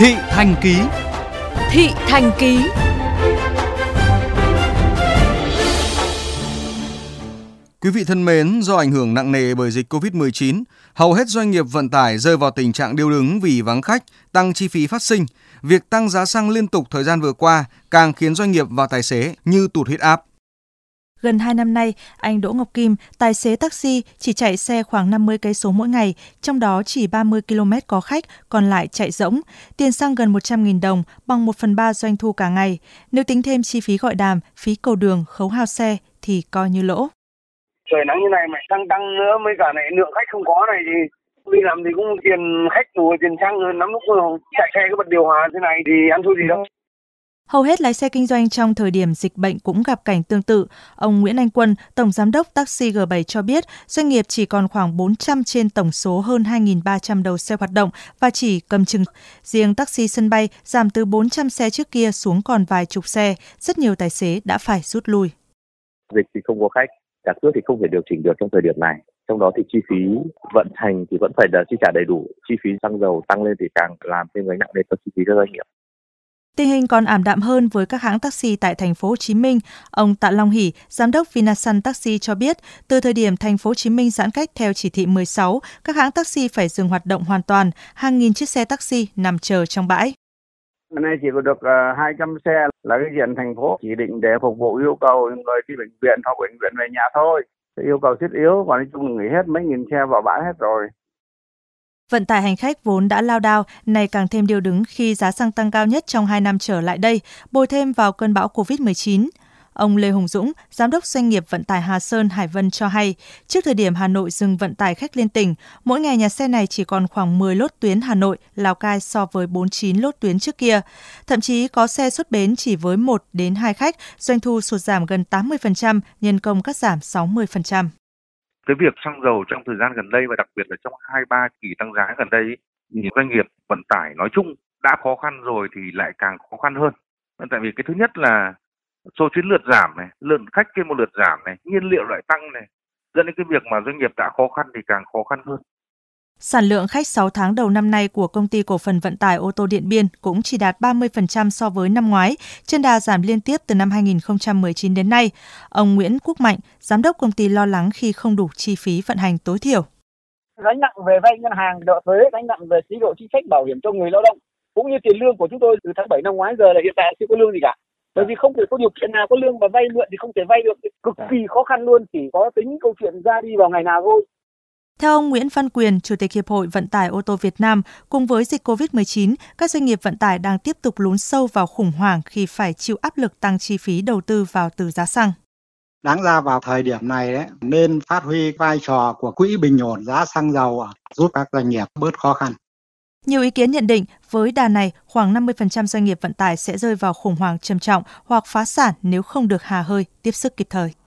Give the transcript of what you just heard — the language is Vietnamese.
Thị Thành Ký Thị Thành Ký Quý vị thân mến, do ảnh hưởng nặng nề bởi dịch Covid-19, hầu hết doanh nghiệp vận tải rơi vào tình trạng điêu đứng vì vắng khách, tăng chi phí phát sinh. Việc tăng giá xăng liên tục thời gian vừa qua càng khiến doanh nghiệp và tài xế như tụt huyết áp. Gần 2 năm nay, anh Đỗ Ngọc Kim, tài xế taxi chỉ chạy xe khoảng 50 cây số mỗi ngày, trong đó chỉ 30 km có khách, còn lại chạy rỗng. Tiền xăng gần 100.000 đồng, bằng 1 phần 3 doanh thu cả ngày. Nếu tính thêm chi phí gọi đàm, phí cầu đường, khấu hao xe thì coi như lỗ. Trời nắng như này mà tăng tăng nữa mấy cả này lượng khách không có này thì đi làm thì cũng tiền khách rồi tiền xăng lắm lúc chạy xe cái bật điều hòa thế này thì ăn thua gì đâu. Hầu hết lái xe kinh doanh trong thời điểm dịch bệnh cũng gặp cảnh tương tự. Ông Nguyễn Anh Quân, Tổng Giám đốc Taxi G7 cho biết doanh nghiệp chỉ còn khoảng 400 trên tổng số hơn 2.300 đầu xe hoạt động và chỉ cầm chừng. Riêng taxi sân bay giảm từ 400 xe trước kia xuống còn vài chục xe. Rất nhiều tài xế đã phải rút lui. Dịch thì không có khách, cả cước thì không thể điều chỉnh được trong thời điểm này. Trong đó thì chi phí vận hành thì vẫn phải là chi trả đầy đủ, chi phí xăng dầu tăng lên thì càng làm thêm gánh nặng lên cho chi phí cho doanh nghiệp. Tình hình còn ảm đạm hơn với các hãng taxi tại thành phố Hồ Chí Minh. Ông Tạ Long Hỷ, giám đốc Vinasun Taxi cho biết, từ thời điểm thành phố Hồ Chí Minh giãn cách theo chỉ thị 16, các hãng taxi phải dừng hoạt động hoàn toàn, hàng nghìn chiếc xe taxi nằm chờ trong bãi. Hôm nay chỉ có được ờ, 200 xe là cái diện thành phố chỉ định để phục vụ yêu cầu người đi bệnh viện hoặc bệnh viện về nhà thôi. Yêu cầu thiết yếu, còn nói chung nghỉ hết mấy nghìn xe vào bãi hết rồi. Vận tải hành khách vốn đã lao đao, nay càng thêm điều đứng khi giá xăng tăng cao nhất trong 2 năm trở lại đây, bồi thêm vào cơn bão COVID-19. Ông Lê Hùng Dũng, giám đốc doanh nghiệp vận tải Hà Sơn Hải Vân cho hay, trước thời điểm Hà Nội dừng vận tải khách liên tỉnh, mỗi ngày nhà xe này chỉ còn khoảng 10 lốt tuyến Hà Nội, Lào Cai so với 49 lốt tuyến trước kia. Thậm chí có xe xuất bến chỉ với 1 đến 2 khách, doanh thu sụt giảm gần 80%, nhân công cắt giảm 60% cái việc xăng dầu trong thời gian gần đây và đặc biệt là trong hai ba kỳ tăng giá gần đây thì doanh nghiệp vận tải nói chung đã khó khăn rồi thì lại càng khó khăn hơn. Tại vì cái thứ nhất là số chuyến lượt giảm này lượng khách trên một lượt giảm này nhiên liệu lại tăng này. Dẫn đến cái việc mà doanh nghiệp đã khó khăn thì càng khó khăn hơn Sản lượng khách 6 tháng đầu năm nay của công ty cổ phần vận tải ô tô Điện Biên cũng chỉ đạt 30% so với năm ngoái, trên đà giảm liên tiếp từ năm 2019 đến nay. Ông Nguyễn Quốc Mạnh, giám đốc công ty lo lắng khi không đủ chi phí vận hành tối thiểu. Gánh nặng về vay ngân hàng, nợ thuế, gánh nặng về chế độ chính sách bảo hiểm cho người lao động, cũng như tiền lương của chúng tôi từ tháng 7 năm ngoái giờ là hiện tại chưa có lương gì cả. Bởi vì không thể có điều kiện nào có lương mà vay mượn thì không thể vay được, cực kỳ khó khăn luôn, chỉ có tính câu chuyện ra đi vào ngày nào thôi. Theo ông Nguyễn Văn Quyền, Chủ tịch Hiệp hội Vận tải ô tô Việt Nam, cùng với dịch COVID-19, các doanh nghiệp vận tải đang tiếp tục lún sâu vào khủng hoảng khi phải chịu áp lực tăng chi phí đầu tư vào từ giá xăng. Đáng ra vào thời điểm này đấy, nên phát huy vai trò của quỹ bình ổn giá xăng dầu giúp các doanh nghiệp bớt khó khăn. Nhiều ý kiến nhận định với đà này, khoảng 50% doanh nghiệp vận tải sẽ rơi vào khủng hoảng trầm trọng hoặc phá sản nếu không được hà hơi tiếp sức kịp thời.